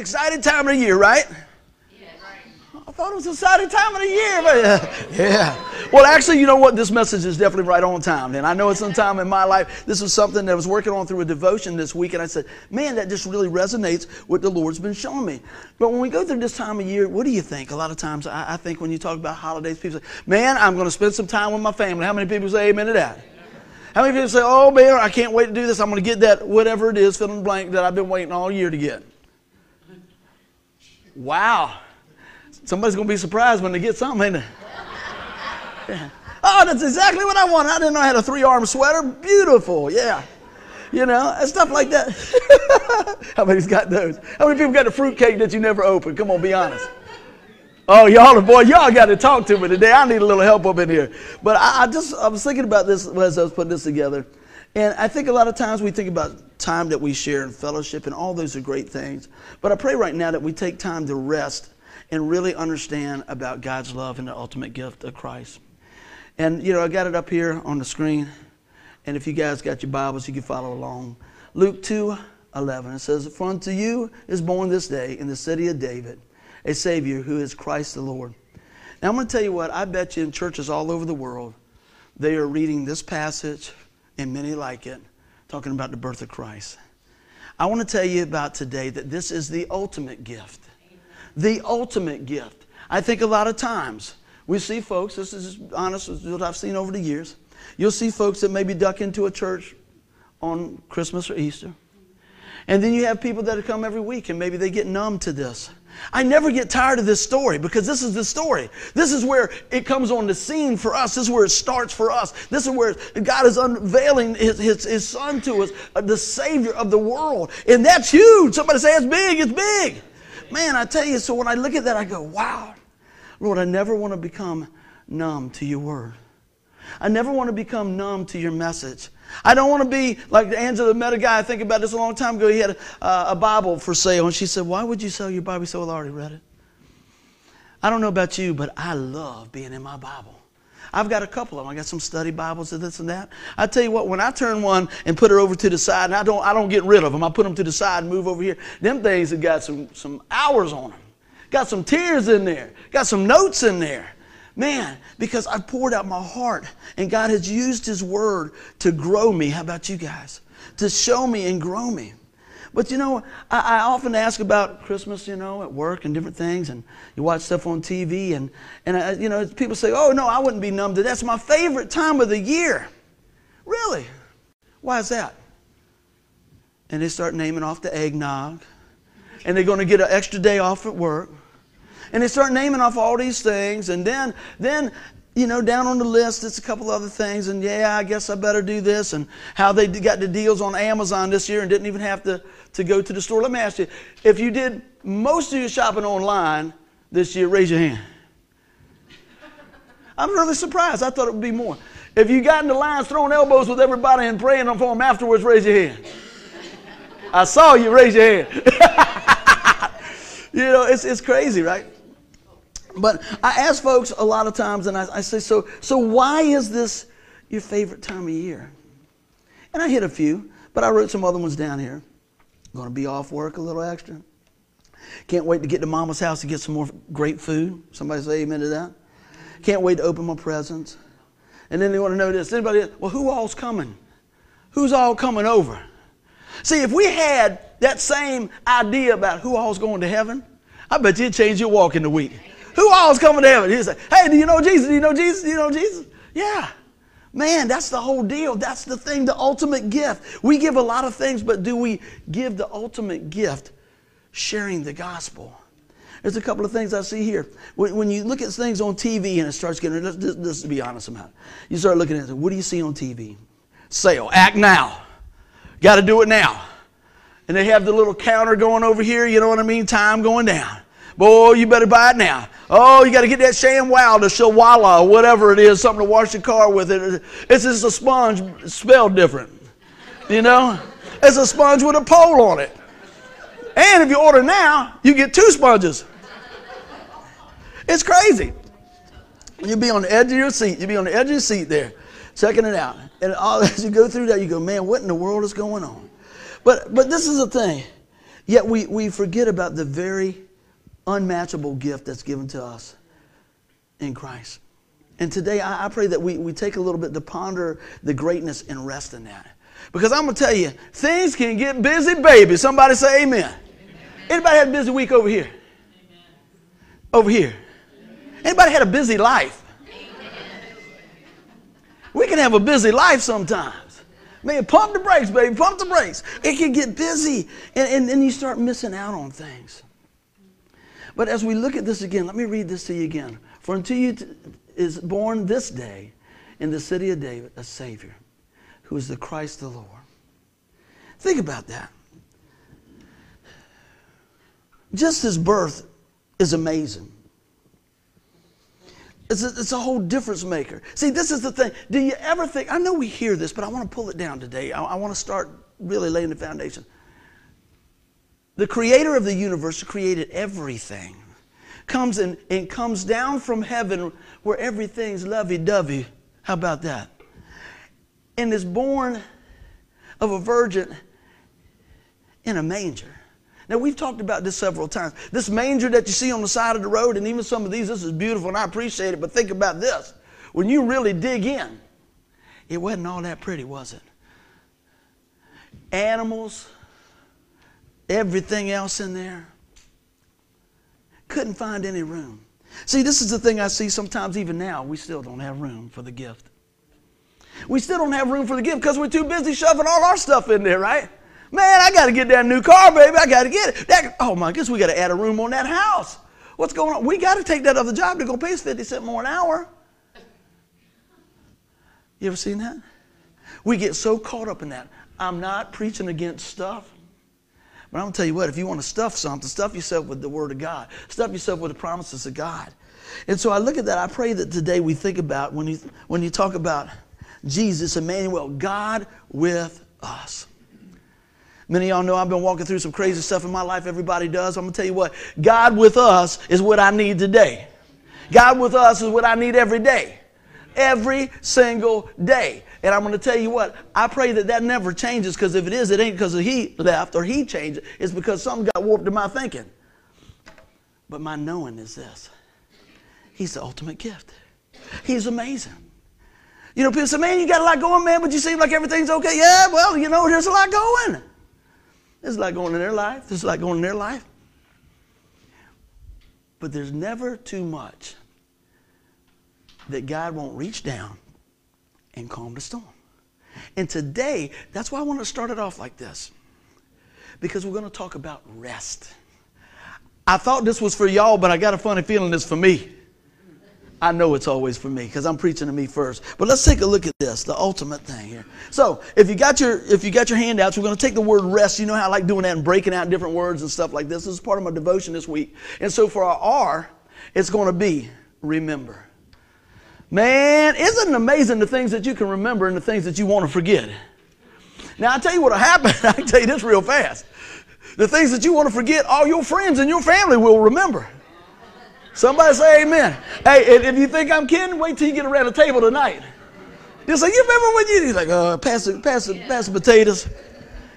exciting time of the year, right? I thought it was a exciting time of the year. But, uh, yeah. Well, actually, you know what? This message is definitely right on time. And I know it's some time in my life. This was something that I was working on through a devotion this week. And I said, man, that just really resonates with the Lord's been showing me. But when we go through this time of year, what do you think? A lot of times, I, I think when you talk about holidays, people say, man, I'm going to spend some time with my family. How many people say amen to that? How many people say, oh, man, I can't wait to do this. I'm going to get that, whatever it is, fill in the blank that I've been waiting all year to get? Wow. Somebody's going to be surprised when they get something? Yeah. Oh, that's exactly what I wanted. I didn't know I had a three arm sweater. Beautiful, yeah. You know, and stuff like that. How many's got those? How many people got a fruitcake that you never opened? Come on, be honest. Oh, y'all boy, y'all got to talk to me today. I need a little help up in here. But I, I just I was thinking about this as I was putting this together. And I think a lot of times we think about time that we share in fellowship, and all those are great things. But I pray right now that we take time to rest and really understand about God's love and the ultimate gift of Christ. And, you know, I got it up here on the screen. And if you guys got your Bibles, you can follow along. Luke 2 11. It says, For unto you is born this day in the city of David a Savior who is Christ the Lord. Now, I'm going to tell you what, I bet you in churches all over the world, they are reading this passage, and many like it, talking about the birth of Christ. I want to tell you about today that this is the ultimate gift the ultimate gift. I think a lot of times we see folks, this is honest, is what I've seen over the years. You'll see folks that maybe duck into a church on Christmas or Easter. And then you have people that come every week and maybe they get numb to this. I never get tired of this story because this is the story. This is where it comes on the scene for us. This is where it starts for us. This is where God is unveiling His, his, his Son to us, uh, the Savior of the world. And that's huge. Somebody say it's big, it's big. Man, I tell you, so when I look at that, I go, wow, Lord, I never want to become numb to your word. I never want to become numb to your message. I don't want to be like Angela met a guy, I think about this a long time ago. He had a, a Bible for sale, and she said, Why would you sell your Bible? He said, Well, I already read it. I don't know about you, but I love being in my Bible. I've got a couple of them. I got some study Bibles and this and that. I tell you what, when I turn one and put her over to the side, and I don't, I don't get rid of them. I put them to the side and move over here. Them things have got some, some hours on them. Got some tears in there. Got some notes in there. Man, because I've poured out my heart and God has used His Word to grow me. How about you guys? To show me and grow me. But you know, I, I, often ask about Christmas, you know, at work and different things, and you watch stuff on TV, and, and I, you know, people say, oh, no, I wouldn't be numb to. That's my favorite time of the year. Really? Why is that? And they start naming off the eggnog, and they're going to get an extra day off at work. And they start naming off all these things, and then, then you know, down on the list, it's a couple other things, and yeah, I guess I better do this, and how they got the deals on Amazon this year and didn't even have to, to go to the store. Let me ask you if you did most of your shopping online this year, raise your hand. I'm really surprised. I thought it would be more. If you got in the lines throwing elbows with everybody and praying for them afterwards, raise your hand. I saw you raise your hand. you know, it's, it's crazy, right? But I ask folks a lot of times, and I, I, say, so, so why is this your favorite time of year? And I hit a few, but I wrote some other ones down here. Going to be off work a little extra. Can't wait to get to mama's house to get some more great food. Somebody say amen to that. Can't wait to open my presents. And then they want to know this. Anybody, well, who all's coming? Who's all coming over? See, if we had that same idea about who all's going to heaven, I bet you'd change your walk in the week. Who all's coming to heaven? He'd say, Hey, do you know Jesus? Do you know Jesus? Do you know Jesus? Yeah. Man, that's the whole deal. That's the thing, the ultimate gift. We give a lot of things, but do we give the ultimate gift, sharing the gospel? There's a couple of things I see here. When, when you look at things on TV and it starts getting, let's, let's, let's be honest about it. You start looking at it, what do you see on TV? Sale, act now. Got to do it now. And they have the little counter going over here, you know what I mean? Time going down. Boy, you better buy it now. Oh, you got to get that ShamWow, the Shawala, whatever it is, something to wash your car with. It. It's just a sponge spelled different. You know? It's a sponge with a pole on it. And if you order now, you get two sponges. It's crazy. You'll be on the edge of your seat. You'll be on the edge of your seat there, checking it out. And all, as you go through that, you go, man, what in the world is going on? But, but this is the thing. Yet we, we forget about the very unmatchable gift that's given to us in Christ. And today I, I pray that we, we take a little bit to ponder the greatness and rest in that. Because I'm going to tell you, things can get busy, baby. Somebody say amen. amen. Anybody had a busy week over here? Amen. Over here. Anybody had a busy life? We can have a busy life sometimes. Man, pump the brakes, baby. Pump the brakes. It can get busy, and, and then you start missing out on things. But as we look at this again, let me read this to you again. For unto you is born this day in the city of David a Savior, who is the Christ the Lord. Think about that. Just his birth is amazing. It's a, it's a whole difference maker. See, this is the thing. Do you ever think, I know we hear this, but I want to pull it down today. I, I want to start really laying the foundation. The creator of the universe who created everything. Comes and, and comes down from heaven where everything's lovey dovey. How about that? And is born of a virgin in a manger. Now, we've talked about this several times. This manger that you see on the side of the road, and even some of these, this is beautiful, and I appreciate it, but think about this. When you really dig in, it wasn't all that pretty, was it? Animals, everything else in there. Couldn't find any room. See, this is the thing I see sometimes, even now, we still don't have room for the gift. We still don't have room for the gift because we're too busy shoving all our stuff in there, right? Man, I got to get that new car, baby. I got to get it. That, oh my goodness, we got to add a room on that house. What's going on? We got to take that other job to go pay us 50 cents more an hour. You ever seen that? We get so caught up in that. I'm not preaching against stuff. But I'm going to tell you what, if you want to stuff something, stuff yourself with the Word of God. Stuff yourself with the promises of God. And so I look at that. I pray that today we think about when you, when you talk about Jesus, Emmanuel, God with us. Many of y'all know I've been walking through some crazy stuff in my life. Everybody does. I'm going to tell you what God with us is what I need today. God with us is what I need every day. Every single day. And I'm going to tell you what, I pray that that never changes because if it is, it ain't because he left or he changed. It's because something got warped in my thinking. But my knowing is this He's the ultimate gift. He's amazing. You know, people say, man, you got a lot going, man, but you seem like everything's okay. Yeah, well, you know, there's a lot going. There's a lot going in their life. There's a lot going in their life. But there's never too much that God won't reach down and calm the storm. And today, that's why I want to start it off like this. Because we're going to talk about rest. I thought this was for y'all, but I got a funny feeling it's for me. I know it's always for me because I'm preaching to me first. But let's take a look at this, the ultimate thing here. So if you got your if you got your handouts, we're going to take the word rest. You know how I like doing that and breaking out different words and stuff like this. This is part of my devotion this week. And so for our R, it's going to be remember. Man, isn't it amazing the things that you can remember and the things that you want to forget? Now I tell you what'll happen. I can tell you this real fast. The things that you want to forget, all your friends and your family will remember. Somebody say amen. Hey, if you think I'm kidding, wait till you get around the table tonight. You say, you remember when you, he's like, uh, pass the, pass the, pass the potatoes.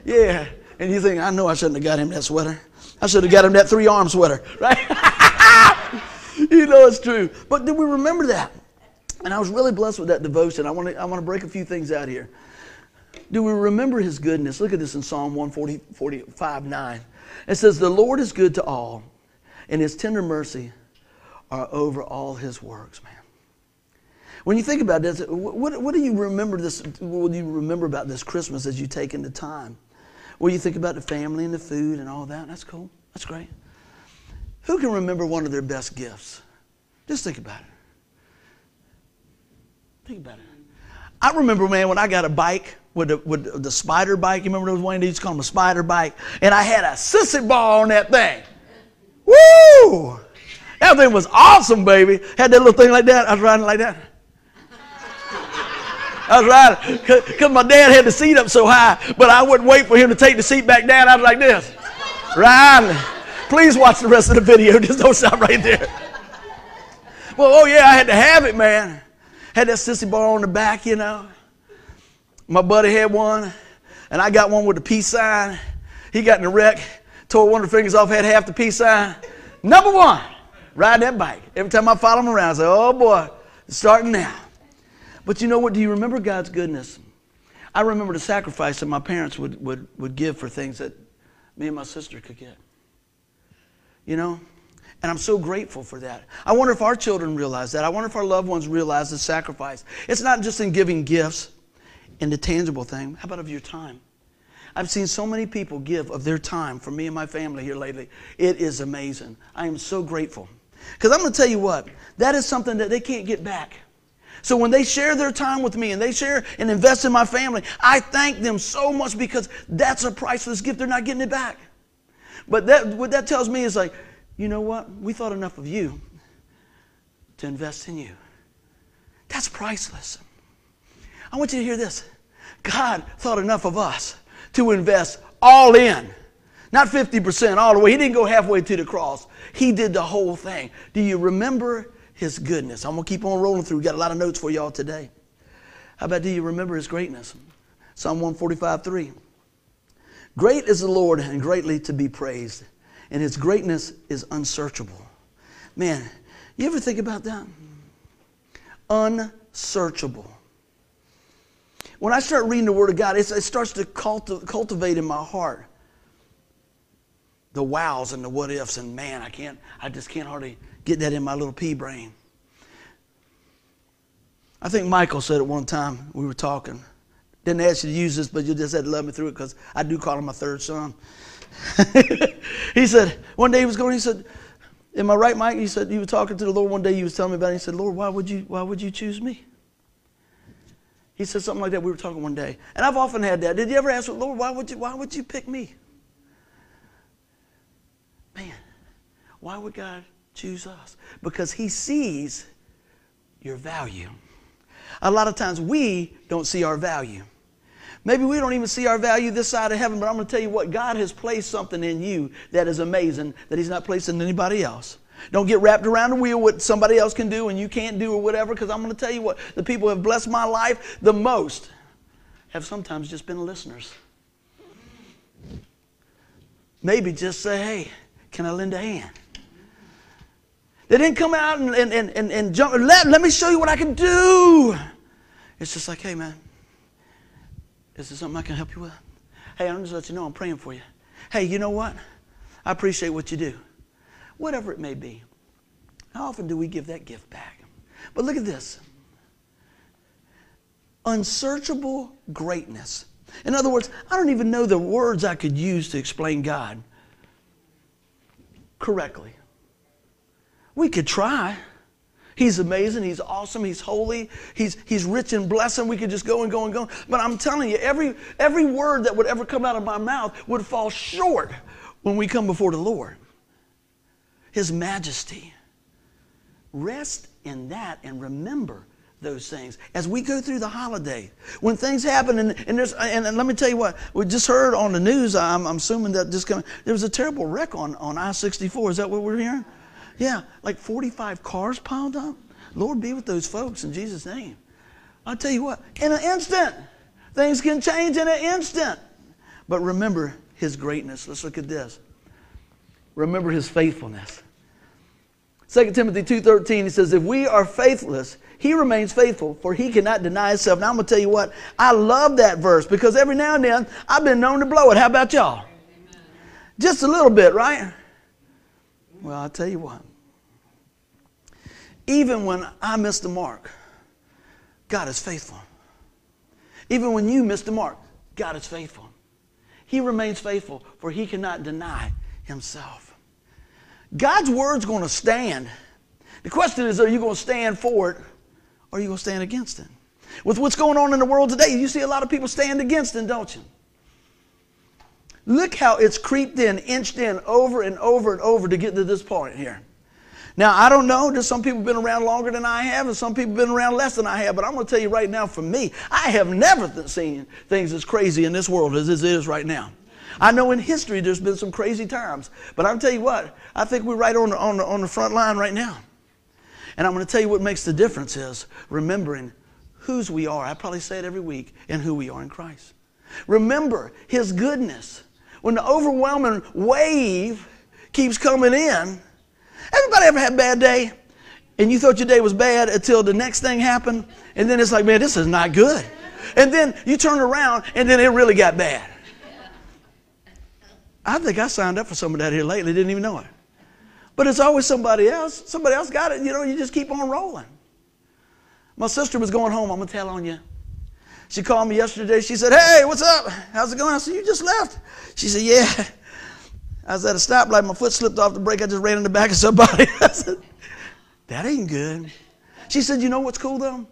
Yeah. And you think, I know I shouldn't have got him that sweater. I should have got him that three arm sweater, right? you know it's true. But do we remember that? And I was really blessed with that devotion. I want to, I want to break a few things out here. Do we remember his goodness? Look at this in Psalm 140, 45, 9. It says, The Lord is good to all, and his tender mercy are over all his works, man. When you think about this, what, what do you remember this? What do you remember about this Christmas as you take into time? Well, you think about the family and the food and all that. That's cool. That's great. Who can remember one of their best gifts? Just think about it. Think about it. I remember, man, when I got a bike with the, with the spider bike. You remember those Wayne? They used to call them a spider bike. And I had a sissy bar on that thing. Woo! That thing was awesome, baby. Had that little thing like that. I was riding like that. I was riding because my dad had the seat up so high, but I wouldn't wait for him to take the seat back down. I was like this, riding. Please watch the rest of the video. Just don't stop right there. Well, oh yeah, I had to have it, man. Had that sissy bar on the back, you know. My buddy had one, and I got one with the peace sign. He got in a wreck tore one of the fingers off, had half the peace sign. Number one, ride that bike. Every time I follow him around, I say, oh boy, starting now. But you know what? Do you remember God's goodness? I remember the sacrifice that my parents would, would, would give for things that me and my sister could get. You know? And I'm so grateful for that. I wonder if our children realize that. I wonder if our loved ones realize the sacrifice. It's not just in giving gifts and the tangible thing. How about of your time? I've seen so many people give of their time for me and my family here lately. It is amazing. I am so grateful. Because I'm going to tell you what, that is something that they can't get back. So when they share their time with me and they share and invest in my family, I thank them so much because that's a priceless gift. They're not getting it back. But that, what that tells me is like, you know what? We thought enough of you to invest in you. That's priceless. I want you to hear this. God thought enough of us to invest all in. Not 50% all the way. He didn't go halfway to the cross. He did the whole thing. Do you remember his goodness? I'm going to keep on rolling through. We got a lot of notes for y'all today. How about do you remember his greatness? Psalm 145 3. Great is the Lord and greatly to be praised, and his greatness is unsearchable. Man, you ever think about that? Unsearchable. When I start reading the Word of God, it starts to culti- cultivate in my heart the wows and the what ifs, and man, I can't, I just can't hardly get that in my little pea brain. I think Michael said it one time we were talking. Didn't ask you to use this, but you just had to love me through it because I do call him my third son. he said, one day he was going, he said, Am I right, Mike? He said, You were talking to the Lord one day, you was telling me about it. He said, Lord, why would you, why would you choose me? He said something like that. We were talking one day. And I've often had that. Did you ever ask Lord, why would you, why would you pick me? Man, why would God choose us? Because He sees your value. A lot of times we don't see our value. Maybe we don't even see our value this side of heaven, but I'm going to tell you what God has placed something in you that is amazing that He's not placed in anybody else. Don't get wrapped around the wheel what somebody else can do and you can't do or whatever, because I'm going to tell you what the people who have blessed my life the most have sometimes just been listeners. Maybe just say, hey, can I lend a hand? They didn't come out and, and, and, and, jump, let, let me show you what I can do. It's just like, hey, man, is there something I can help you with? Hey, I'm just let you know I'm praying for you. Hey, you know what? I appreciate what you do. Whatever it may be. How often do we give that gift back? But look at this unsearchable greatness. In other words, I don't even know the words I could use to explain God correctly. We could try. He's amazing. He's awesome. He's holy. He's, he's rich in blessing. We could just go and go and go. But I'm telling you, every, every word that would ever come out of my mouth would fall short when we come before the Lord. His majesty. Rest in that and remember those things as we go through the holiday. When things happen, and, and, there's, and, and let me tell you what, we just heard on the news, I'm, I'm assuming that just coming, there was a terrible wreck on, on I 64. Is that what we're hearing? Yeah, like 45 cars piled up. Lord be with those folks in Jesus' name. I'll tell you what, in an instant, things can change in an instant. But remember his greatness. Let's look at this. Remember his faithfulness. 2 Timothy 2.13, he says, If we are faithless, he remains faithful, for he cannot deny himself. Now I'm going to tell you what, I love that verse because every now and then I've been known to blow it. How about y'all? Just a little bit, right? Well, I'll tell you what. Even when I miss the mark, God is faithful. Even when you miss the mark, God is faithful. He remains faithful, for he cannot deny himself. God's word's going to stand. The question is, are you going to stand for it or are you going to stand against it? With what's going on in the world today, you see a lot of people stand against it, don't you? Look how it's creeped in, inched in over and over and over to get to this point here. Now, I don't know. There's some people have been around longer than I have, and some people have been around less than I have. But I'm going to tell you right now, for me, I have never seen things as crazy in this world as it is right now. I know in history there's been some crazy times, but I'll tell you what, I think we're right on the, on the, on the front line right now. And I'm going to tell you what makes the difference is remembering whose we are. I probably say it every week, and who we are in Christ. Remember His goodness. When the overwhelming wave keeps coming in. Everybody ever had a bad day? And you thought your day was bad until the next thing happened? And then it's like, man, this is not good. And then you turn around and then it really got bad. I think I signed up for some of that here lately, didn't even know it. But it's always somebody else. Somebody else got it. You know, you just keep on rolling. My sister was going home. I'm going to tell on you. She called me yesterday. She said, Hey, what's up? How's it going? I said, You just left. She said, Yeah. I was at a stoplight. My foot slipped off the brake. I just ran in the back of somebody. I said, That ain't good. She said, You know what's cool though?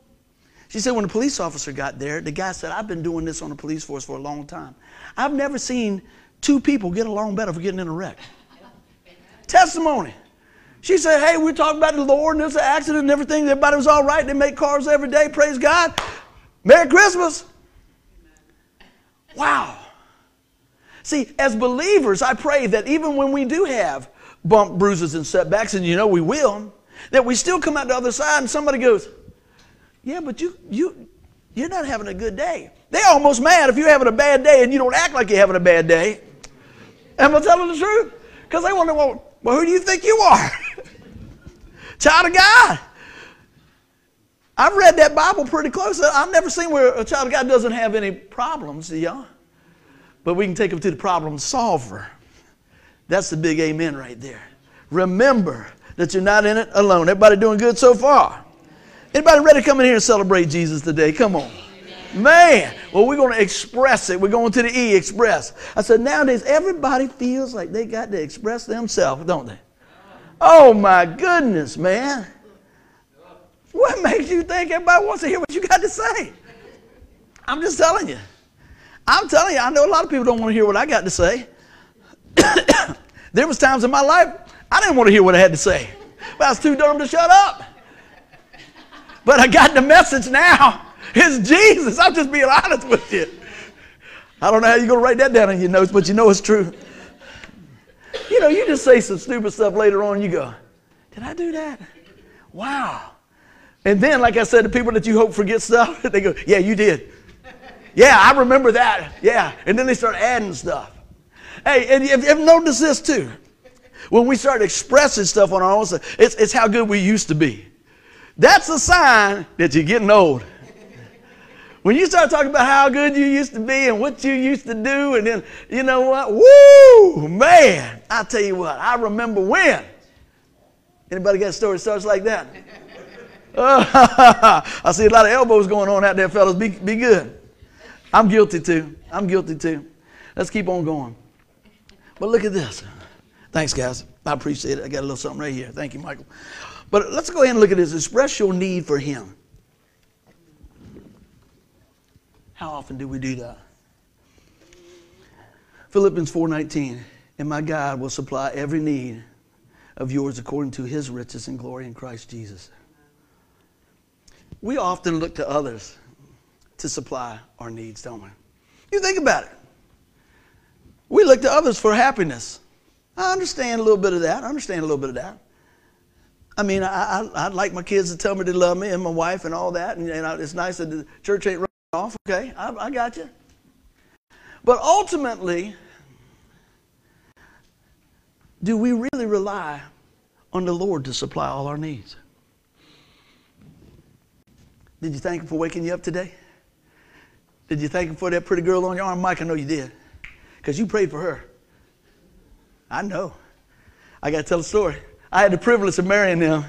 She said, When the police officer got there, the guy said, I've been doing this on the police force for a long time. I've never seen two people get along better for getting in a wreck. Testimony. She said, Hey, we're talking about the Lord and there's an accident and everything. Everybody was all right. They make cars every day. Praise God. Merry Christmas. Wow. See, as believers, I pray that even when we do have bump, bruises, and setbacks, and you know we will, that we still come out the other side and somebody goes, Yeah, but you, you, you're not having a good day. They're almost mad if you're having a bad day and you don't act like you're having a bad day. Am I telling the truth? Because they wonder, well, well, who do you think you are? Child of God. I've read that Bible pretty close. I've never seen where a child of God doesn't have any problems, y'all. But we can take them to the problem solver. That's the big amen right there. Remember that you're not in it alone. Everybody doing good so far? Anybody ready to come in here and celebrate Jesus today? Come on. Man, well, we're going to express it. We're going to the E, express. I said, nowadays, everybody feels like they got to express themselves, don't they? Oh, my goodness, man. What makes you think everybody wants to hear what you got to say? I'm just telling you. I'm telling you, I know a lot of people don't want to hear what I got to say. there was times in my life I didn't want to hear what I had to say. But I was too dumb to shut up. But I got the message now. It's Jesus. I'm just being honest with you. I don't know how you're going to write that down in your notes, but you know it's true. You know, you just say some stupid stuff later on, you go, Did I do that? Wow. And then, like I said, the people that you hope forget stuff, they go, Yeah, you did. Yeah, I remember that. Yeah. And then they start adding stuff. Hey, and you've, noticed this too. When we start expressing stuff on our own, it's, it's how good we used to be. That's a sign that you're getting old. When you start talking about how good you used to be and what you used to do, and then, you know what? Woo, man. I tell you what, I remember when. Anybody got a story that starts like that? I see a lot of elbows going on out there, fellas. Be, be good. I'm guilty too. I'm guilty too. Let's keep on going. But look at this. Thanks, guys. I appreciate it. I got a little something right here. Thank you, Michael. But let's go ahead and look at this. Express your need for Him. How often do we do that? Philippians 4:19, and my God will supply every need of yours according to his riches and glory in Christ Jesus. We often look to others to supply our needs, don't we? You think about it. We look to others for happiness. I understand a little bit of that. I understand a little bit of that. I mean, I, I, would like my kids to tell me they love me and my wife and all that, and, and it's nice that the church ain't running off. Okay, I, I got you. But ultimately, do we really rely on the Lord to supply all our needs? Did you thank Him for waking you up today? Did you thank him for that pretty girl on your arm? Mike, I know you did. Because you prayed for her. I know. I got to tell a story. I had the privilege of marrying them.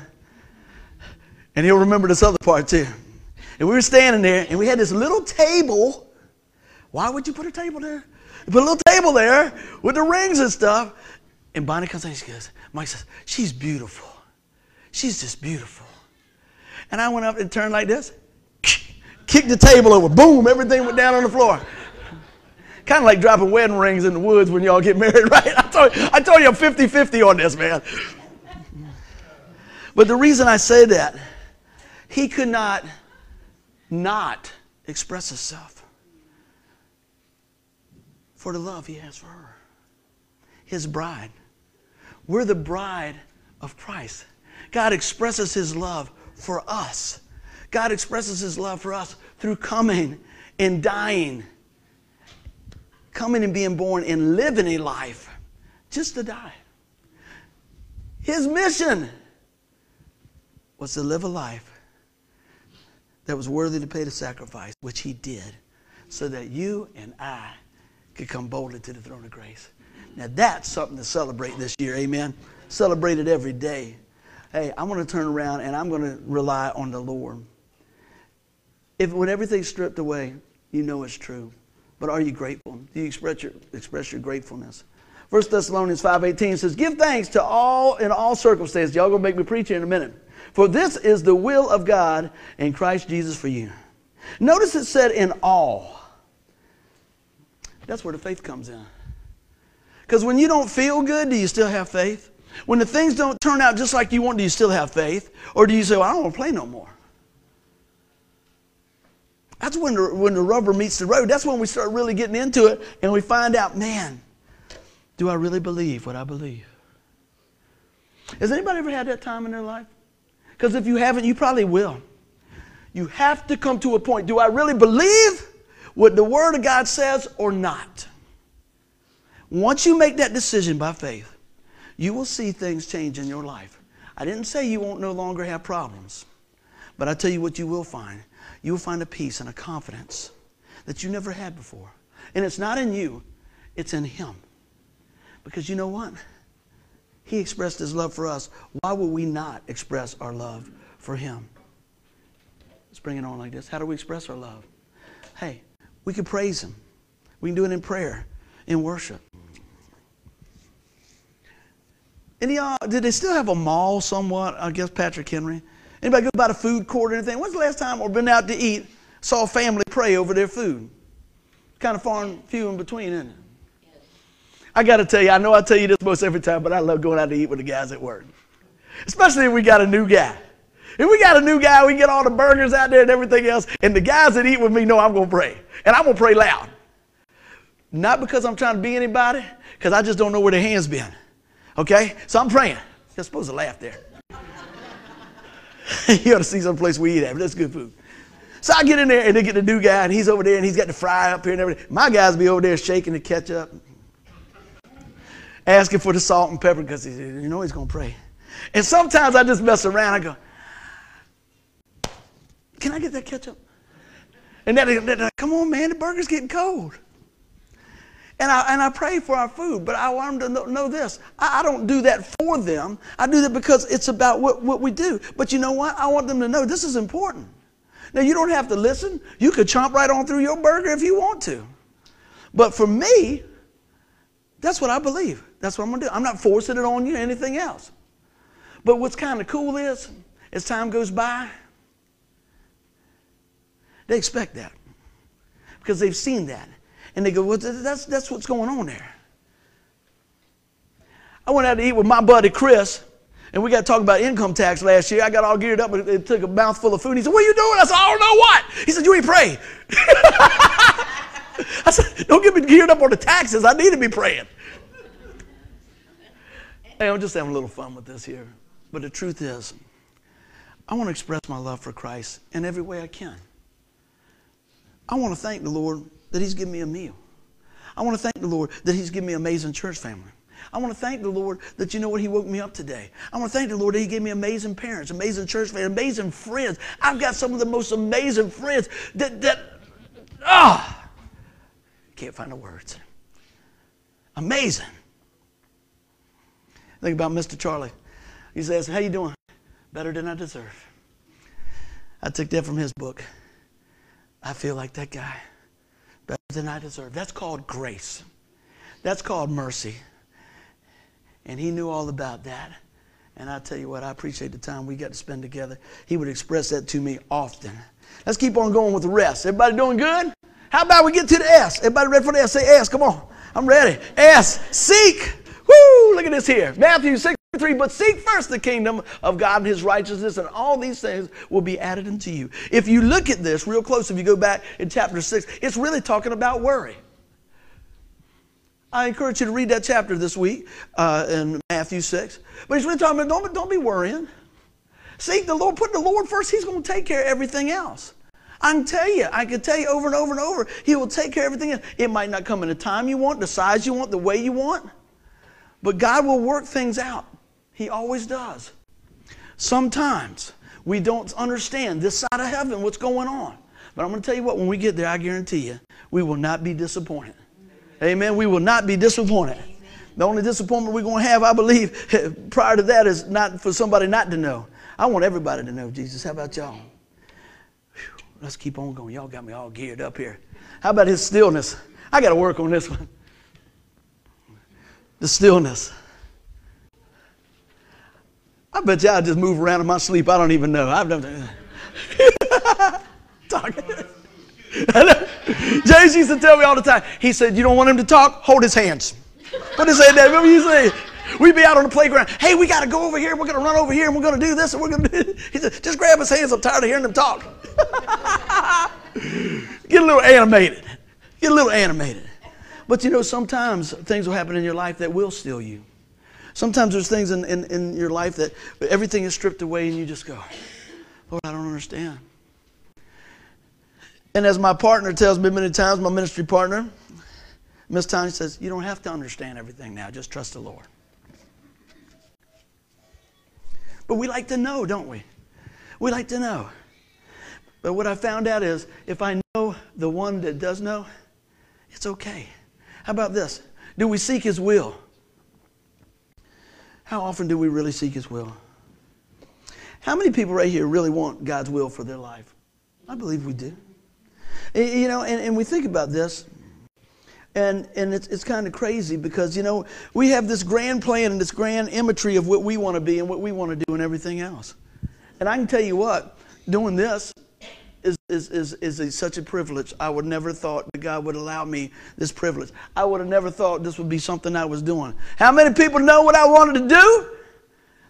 And he'll remember this other part too. And we were standing there, and we had this little table. Why would you put a table there? You put a little table there with the rings and stuff. And Bonnie comes in, she goes, Mike says, She's beautiful. She's just beautiful. And I went up and turned like this kicked the table over. Boom, everything went down on the floor. kind of like dropping wedding rings in the woods when y'all get married, right? I told, you, I told you I'm 50 50 on this, man. But the reason I say that, he could not not express himself for the love he has for her, his bride. We're the bride of Christ. God expresses his love for us. God expresses his love for us through coming and dying coming and being born and living a life just to die. His mission was to live a life that was worthy to pay the sacrifice, which he did, so that you and I could come boldly to the throne of grace. Now that's something to celebrate this year, amen. Celebrate it every day. Hey, I'm going to turn around and I'm going to rely on the Lord. If when everything's stripped away, you know it's true. But are you grateful? Do you express your, express your gratefulness? 1 Thessalonians 5.18 says, Give thanks to all in all circumstances. Y'all going to make me preach in a minute. For this is the will of God in Christ Jesus for you. Notice it said in all. That's where the faith comes in. Because when you don't feel good, do you still have faith? When the things don't turn out just like you want, do you still have faith? Or do you say, well, I don't want to play no more? That's when the, when the rubber meets the road. That's when we start really getting into it and we find out, man, do I really believe what I believe? Has anybody ever had that time in their life? Because if you haven't, you probably will. You have to come to a point do I really believe what the Word of God says or not? Once you make that decision by faith, you will see things change in your life. I didn't say you won't no longer have problems, but I tell you what you will find. You will find a peace and a confidence that you never had before. And it's not in you, it's in Him. Because you know what? He expressed His love for us. Why would we not express our love for Him? Let's bring it on like this. How do we express our love? Hey, we can praise Him. We can do it in prayer, in worship. Any uh, y'all, did they still have a mall somewhat? I guess Patrick Henry. Anybody go by the food court or anything? When's the last time or been out to eat, saw a family pray over their food? Kind of far and few in between, isn't it? I got to tell you, I know I tell you this most every time, but I love going out to eat with the guys at work. Especially if we got a new guy. If we got a new guy, we get all the burgers out there and everything else, and the guys that eat with me know I'm going to pray. And I'm going to pray loud. Not because I'm trying to be anybody, because I just don't know where their hands been. Okay? So I'm praying. You're supposed to laugh there. you ought to see some place we eat at, but that's good food. So I get in there and they get the new guy, and he's over there and he's got the fry up here and everything. My guys be over there shaking the ketchup, asking for the salt and pepper because you know he's going to pray. And sometimes I just mess around. I go, Can I get that ketchup? And then, come on, man, the burger's getting cold. And I, and I pray for our food, but I want them to know, this. I, I, don't do that for them. I do that because it's about what, what we do. But you know what? I want them to know this is important. Now, you don't have to listen. You could chomp right on through your burger if you want to. But for me, that's what I believe. That's what I'm going to do. I'm not forcing it on you or anything else. But what's kind of cool is, as time goes by, they expect that because they've seen that. And they go, well, that's, that's what's going on there. I went out to eat with my buddy Chris, and we got to talk about income tax last year. I got all geared up and it took a mouthful of food. And He said, What are you doing? I said, I don't know what. He said, You ain't praying. I said, Don't get me geared up on the taxes. I need to be praying. Hey, I'm just having a little fun with this here. But the truth is, I want to express my love for Christ in every way I can. I want to thank the Lord that He's given me a meal. I want to thank the Lord that He's given me an amazing church family. I want to thank the Lord that you know what He woke me up today. I want to thank the Lord that He gave me amazing parents, amazing church family, amazing friends. I've got some of the most amazing friends that that ah oh, can't find the words. Amazing. Think about Mr. Charlie. He says, "How you doing? Better than I deserve." I took that from his book. I feel like that guy better than I deserve. That's called grace. That's called mercy. And he knew all about that. And I tell you what, I appreciate the time we got to spend together. He would express that to me often. Let's keep on going with the rest. Everybody doing good? How about we get to the S? Everybody ready for the S? Say S. Come on. I'm ready. S. Seek. Woo! Look at this here. Matthew 6. 3 but seek first the kingdom of god and his righteousness and all these things will be added unto you if you look at this real close if you go back in chapter 6 it's really talking about worry i encourage you to read that chapter this week uh, in matthew 6 but he's really talking about don't, don't be worrying seek the lord put the lord first he's going to take care of everything else I can tell you, I can tell you over and over and over, He will take care of everything. Else. It might not come in the time you want, the size you want, the way you want, but God will work things out. He always does. Sometimes we don't understand this side of heaven, what's going on. But I'm going to tell you what, when we get there, I guarantee you, we will not be disappointed. Amen. We will not be disappointed. The only disappointment we're going to have, I believe, prior to that is not for somebody not to know. I want everybody to know Jesus. How about y'all? Whew, let's keep on going. Y'all got me all geared up here. How about his stillness? I got to work on this one. The stillness. I bet you I just move around in my sleep. I don't even know. I've never done talking. James used to tell me all the time. He said, "You don't want him to talk? Hold his hands." Did he say, Dad? Remember you say? We'd be out on the playground. Hey, we got to go over here. We're going to run over here, and we're going to do this, and we're going to do. This. He said, "Just grab his hands. I'm tired of hearing them talk." Get a little animated. Get a little animated. But you know, sometimes things will happen in your life that will steal you. Sometimes there's things in, in, in your life that everything is stripped away, and you just go, Lord, I don't understand. And as my partner tells me many times, my ministry partner, Miss Tanya says, You don't have to understand everything now, just trust the Lord. But we like to know, don't we? We like to know. But what I found out is if I know the one that does know, it's okay. How about this? Do we seek His will? How often do we really seek His will? How many people right here really want God's will for their life? I believe we do. You know, and, and we think about this, and, and it's, it's kind of crazy because, you know, we have this grand plan and this grand imagery of what we want to be and what we want to do and everything else. And I can tell you what, doing this is, is, is, a, such a privilege. I would never thought that God would allow me this privilege. I would have never thought this would be something I was doing. How many people know what I wanted to do?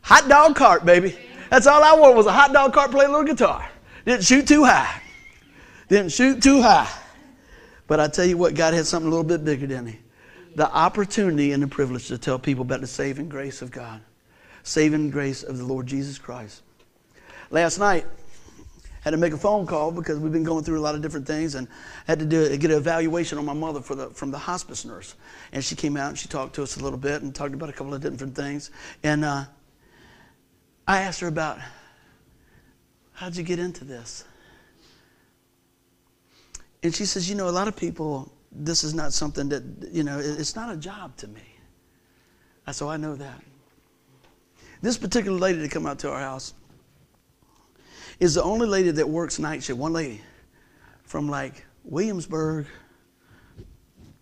Hot dog cart, baby. That's all I wanted was a hot dog cart, play a little guitar. Didn't shoot too high. Didn't shoot too high. But I tell you what, God had something a little bit bigger than me. The opportunity and the privilege to tell people about the saving grace of God, saving grace of the Lord Jesus Christ. Last night, had to make a phone call because we've been going through a lot of different things and had to do, get an evaluation on my mother for the, from the hospice nurse. And she came out and she talked to us a little bit and talked about a couple of different things. And uh, I asked her about, how'd you get into this? And she says, You know, a lot of people, this is not something that, you know, it's not a job to me. I said, oh, I know that. This particular lady that come out to our house is the only lady that works night shift. One lady from like Williamsburg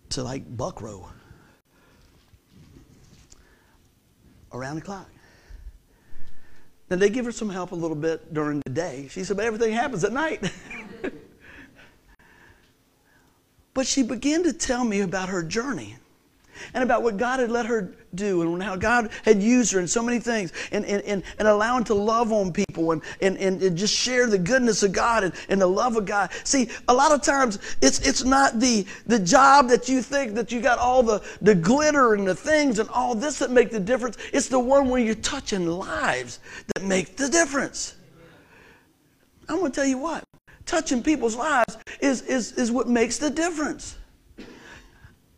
to like Buckroe around the clock. Now they give her some help a little bit during the day. She said, but everything happens at night. But she began to tell me about her journey and about what God had let her do and how God had used her in so many things and, and, and, and allowing to love on people and, and, and just share the goodness of God and, and the love of God. See, a lot of times it's, it's not the, the job that you think that you got all the, the glitter and the things and all this that make the difference. It's the one where you're touching lives that make the difference. I'm going to tell you what touching people's lives is, is, is what makes the difference.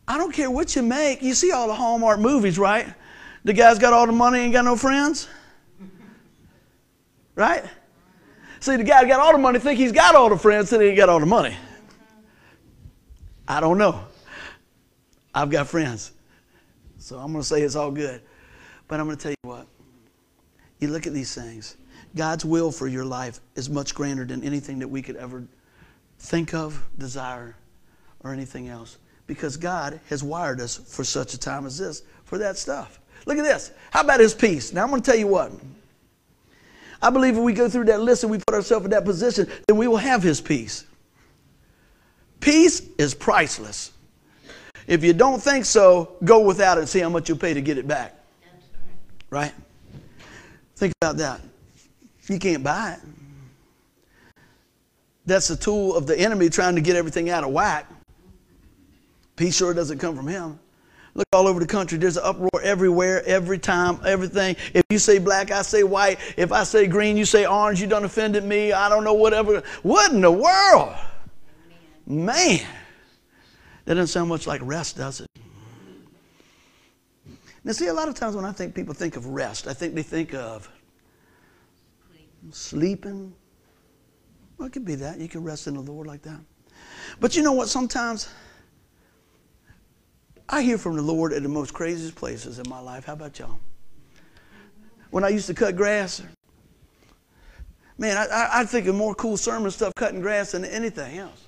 I don't care what you make. You see all the Hallmark movies, right? The guy's got all the money and got no friends. Right? See, the guy got all the money, think he's got all the friends, then he ain't got all the money. I don't know. I've got friends. So I'm going to say it's all good. But I'm going to tell you what. You look at these things. God's will for your life is much grander than anything that we could ever think of, desire, or anything else. Because God has wired us for such a time as this, for that stuff. Look at this. How about His peace? Now, I'm going to tell you what. I believe if we go through that list and we put ourselves in that position, then we will have His peace. Peace is priceless. If you don't think so, go without it and see how much you'll pay to get it back. Right? Think about that. You can't buy it. That's the tool of the enemy trying to get everything out of whack. Peace sure doesn't come from him. Look all over the country. There's an uproar everywhere, every time, everything. If you say black, I say white. If I say green, you say orange. You done offended me. I don't know, whatever. What in the world? Man. That doesn't sound much like rest, does it? Now, see, a lot of times when I think people think of rest, I think they think of sleeping. Well, it could be that. You can rest in the Lord like that. But you know what? Sometimes I hear from the Lord at the most craziest places in my life. How about y'all? When I used to cut grass, man, I, I think of more cool sermon stuff cutting grass than anything else.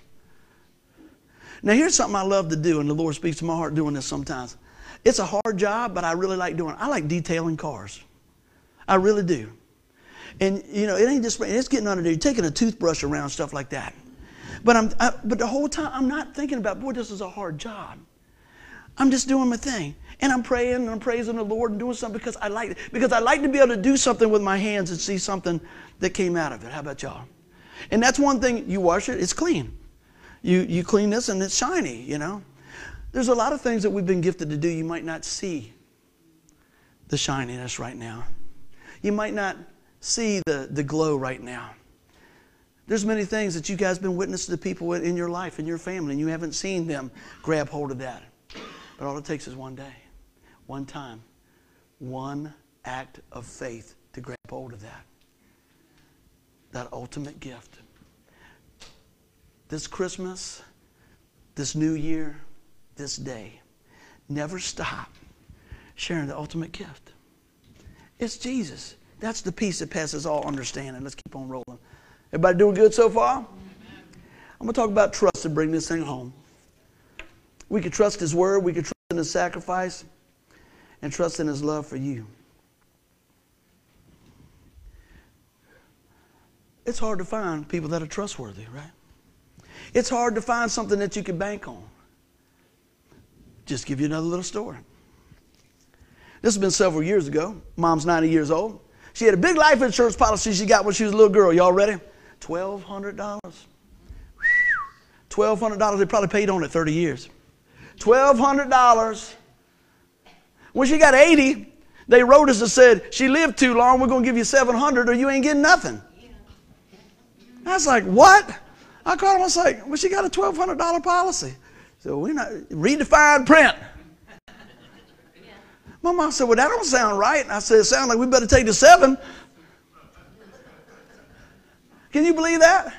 Now, here's something I love to do, and the Lord speaks to my heart doing this sometimes. It's a hard job, but I really like doing it. I like detailing cars. I really do. And, you know, it ain't just, it's getting under there. You're taking a toothbrush around, stuff like that. But, I'm, I, but the whole time, I'm not thinking about, boy, this is a hard job. I'm just doing my thing. And I'm praying and I'm praising the Lord and doing something because I like it. Because I like to be able to do something with my hands and see something that came out of it. How about y'all? And that's one thing, you wash it, it's clean. You, you clean this and it's shiny, you know. There's a lot of things that we've been gifted to do you might not see the shininess right now. You might not see the, the glow right now. There's many things that you guys been witness to people in your life, in your family, and you haven't seen them grab hold of that. But all it takes is one day, one time, one act of faith to grab hold of that. That ultimate gift. This Christmas, this new year, this day, never stop sharing the ultimate gift. It's Jesus. That's the peace that passes all understanding. Let's keep on rolling. Everybody doing good so far? I'm going to talk about trust and bring this thing home. We could trust His Word, we could trust in His sacrifice, and trust in His love for you. It's hard to find people that are trustworthy, right? It's hard to find something that you can bank on. Just give you another little story. This has been several years ago. Mom's 90 years old. She had a big life insurance policy she got when she was a little girl. Y'all ready? $1,200. $1,200. They probably paid on it 30 years. $1,200. When she got 80, they wrote us and said, She lived too long, we're going to give you 700 or you ain't getting nothing. I was like, What? I called him, I was like, Well, she got a $1,200 policy. So we're not, read the fine print. My mom said, Well, that don't sound right. And I said, It sounds like we better take the seven. Can you believe that?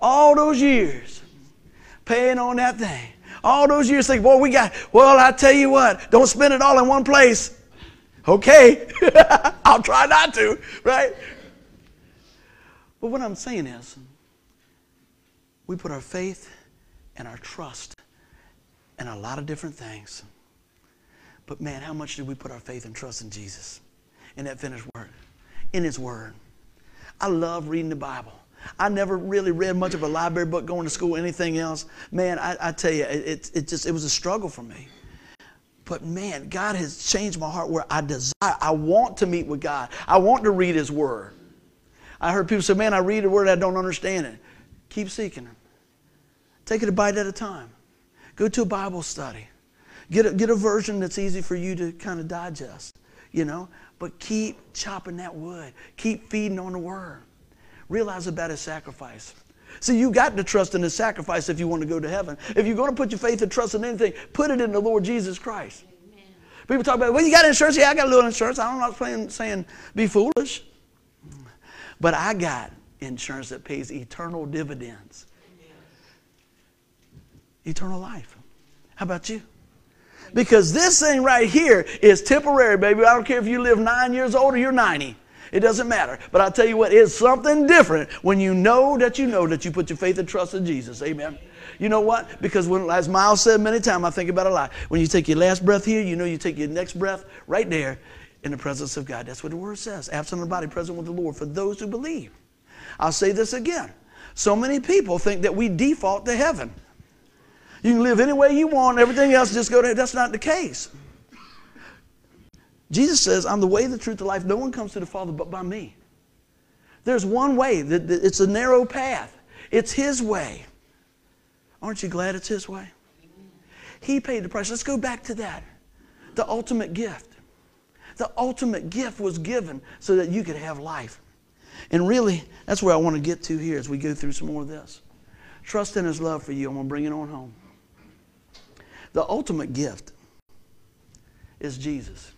All those years paying on that thing. All those years thinking, boy, we got, well, I tell you what, don't spend it all in one place. Okay, I'll try not to, right? But what I'm saying is, we put our faith and our trust in a lot of different things. But man, how much do we put our faith and trust in Jesus? In that finished work, in His Word. I love reading the Bible. I never really read much of a library book going to school, anything else. Man, I, I tell you, it, it just it was a struggle for me. But man, God has changed my heart where I desire, I want to meet with God. I want to read His Word. I heard people say, man, I read a Word, I don't understand it. Keep seeking Him. Take it a bite at a time. Go to a Bible study. Get a, get a version that's easy for you to kind of digest, you know. But keep chopping that wood. Keep feeding on the Word. Realize about His sacrifice. See, you got to trust in His sacrifice if you want to go to heaven. If you're going to put your faith and trust in anything, put it in the Lord Jesus Christ. Amen. People talk about, well, you got insurance? Yeah, I got a little insurance. I'm not saying, saying be foolish. But I got insurance that pays eternal dividends. Eternal life. How about you? Because this thing right here is temporary, baby. I don't care if you live nine years old or you're 90. It doesn't matter. But I'll tell you what, it's something different when you know that you know that you put your faith and trust in Jesus. Amen. You know what? Because when, as Miles said many times, I think about a lot. When you take your last breath here, you know you take your next breath right there in the presence of God. That's what the word says. Absent of the body, present with the Lord for those who believe. I'll say this again. So many people think that we default to heaven. You can live any way you want, everything else just go to That's not the case. Jesus says, I'm the way, the truth, the life. No one comes to the Father but by me. There's one way. It's a narrow path. It's His way. Aren't you glad it's His way? He paid the price. Let's go back to that. The ultimate gift. The ultimate gift was given so that you could have life. And really, that's where I want to get to here as we go through some more of this. Trust in His love for you. I'm going to bring it on home. The ultimate gift is Jesus.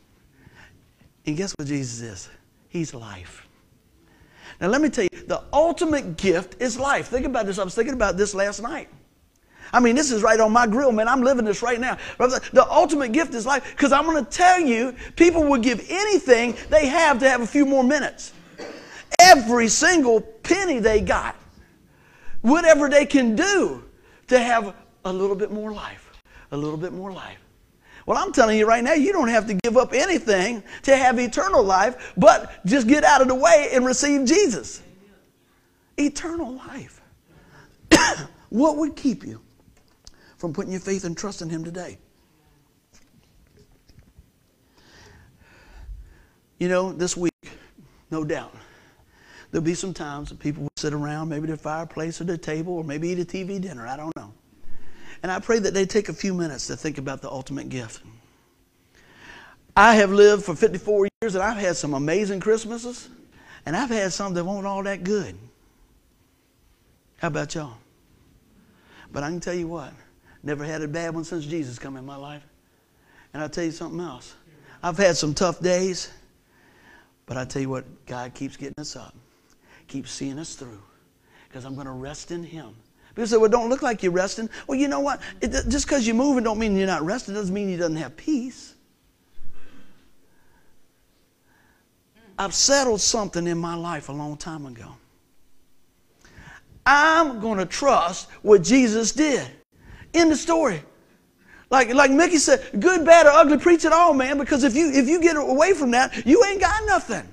And guess what Jesus is? He's life. Now, let me tell you, the ultimate gift is life. Think about this. I was thinking about this last night. I mean, this is right on my grill, man. I'm living this right now. The ultimate gift is life because I'm going to tell you, people would give anything they have to have a few more minutes. Every single penny they got, whatever they can do to have a little bit more life, a little bit more life. Well, I'm telling you right now, you don't have to give up anything to have eternal life, but just get out of the way and receive Jesus. Eternal life. what would keep you from putting your faith and trust in Him today? You know, this week, no doubt, there'll be some times that people will sit around, maybe their fireplace or their table, or maybe eat a TV dinner. I don't know. And I pray that they take a few minutes to think about the ultimate gift. I have lived for 54 years and I've had some amazing Christmases, and I've had some that weren't all that good. How about y'all? But I can tell you what, never had a bad one since Jesus come in my life. And I'll tell you something else. I've had some tough days, but I tell you what, God keeps getting us up, keeps seeing us through, because I'm going to rest in Him. People say, well, don't look like you're resting. Well, you know what? It, just because you're moving don't mean you're not resting. It doesn't mean you doesn't have peace. I've settled something in my life a long time ago. I'm going to trust what Jesus did. In the story. Like, like Mickey said, good, bad, or ugly, preach it all, man, because if you, if you get away from that, you ain't got nothing.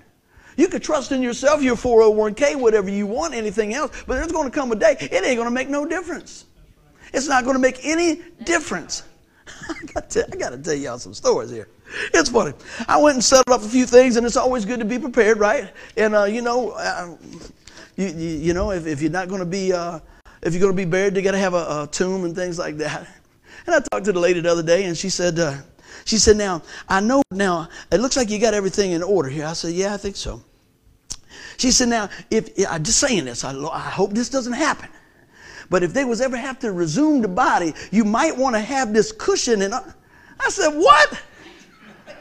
You could trust in yourself, your 401k, whatever you want, anything else, but there's going to come a day, it ain't going to make no difference. It's not going to make any difference. I got, to, I got to tell y'all some stories here. It's funny. I went and settled up a few things, and it's always good to be prepared, right? And, uh, you know, uh, you, you, you, know, if, if you're not going to be, uh, if you're going to be buried, you got to have a, a, tomb and things like that. And I talked to the lady the other day, and she said, uh, she said, now, I know now, it looks like you got everything in order here. I said, yeah, I think so. She said, now, if, I'm just saying this, I, I hope this doesn't happen. But if they was ever have to resume the body, you might want to have this cushion. And I, I said, what?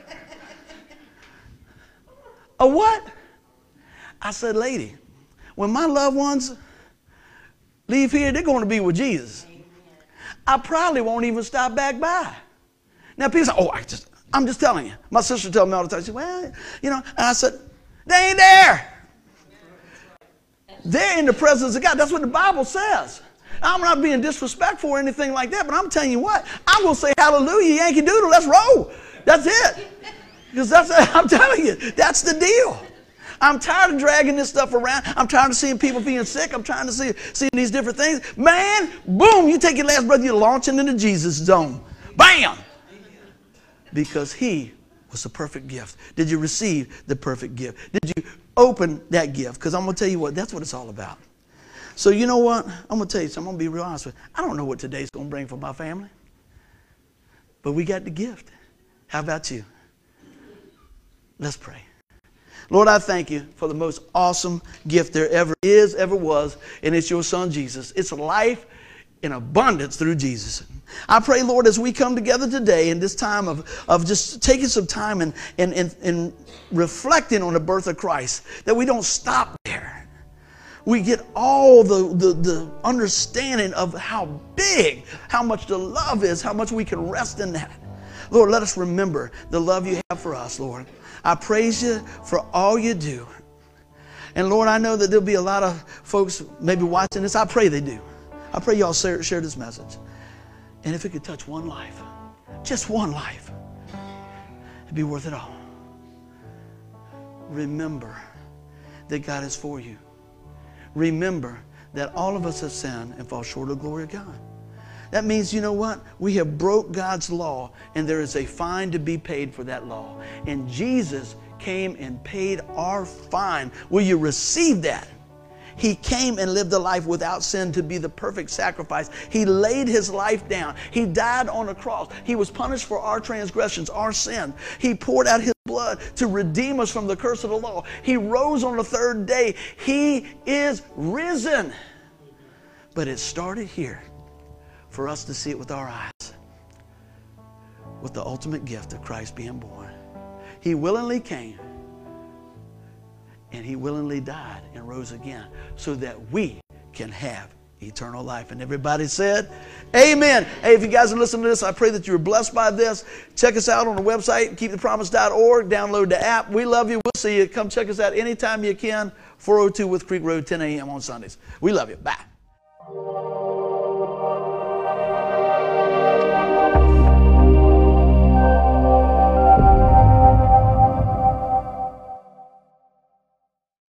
A what? I said, lady, when my loved ones leave here, they're going to be with Jesus. I probably won't even stop back by. Now, people say, oh, I just, I'm just telling you. My sister tells me all the time. She said, well, you know, and I said, they ain't there. They're in the presence of God. That's what the Bible says. I'm not being disrespectful or anything like that, but I'm telling you what, I'm going to say hallelujah, Yankee Doodle, let's roll. That's it. Because that's, I'm telling you, that's the deal. I'm tired of dragging this stuff around. I'm tired of seeing people being sick. I'm trying to see seeing these different things. Man, boom, you take your last breath, you're launching into Jesus zone. Bam! Because he was the perfect gift. Did you receive the perfect gift? Did you open that gift? Because I'm going to tell you what, that's what it's all about. So you know what? I'm going to tell you something. I'm going to be real honest with you. I don't know what today's going to bring for my family. But we got the gift. How about you? Let's pray. Lord, I thank you for the most awesome gift there ever is, ever was, and it's your son Jesus. It's life in abundance through Jesus. I pray, Lord, as we come together today in this time of, of just taking some time and, and, and, and reflecting on the birth of Christ, that we don't stop there. We get all the, the, the understanding of how big, how much the love is, how much we can rest in that. Lord, let us remember the love you have for us, Lord. I praise you for all you do. And Lord, I know that there'll be a lot of folks maybe watching this. I pray they do. I pray y'all share, share this message. And if it could touch one life, just one life, it'd be worth it all. Remember that God is for you. Remember that all of us have sinned and fall short of the glory of God. That means, you know what? We have broke God's law, and there is a fine to be paid for that law. And Jesus came and paid our fine. Will you receive that? He came and lived a life without sin to be the perfect sacrifice. He laid his life down. He died on a cross. He was punished for our transgressions, our sin. He poured out his blood to redeem us from the curse of the law. He rose on the third day. He is risen. But it started here for us to see it with our eyes with the ultimate gift of Christ being born. He willingly came and he willingly died and rose again so that we can have eternal life. And everybody said, Amen. Hey, if you guys are listening to this, I pray that you were blessed by this. Check us out on the website, keepthepromise.org. Download the app. We love you. We'll see you. Come check us out anytime you can. 402 with Creek Road, 10 a.m. on Sundays. We love you. Bye.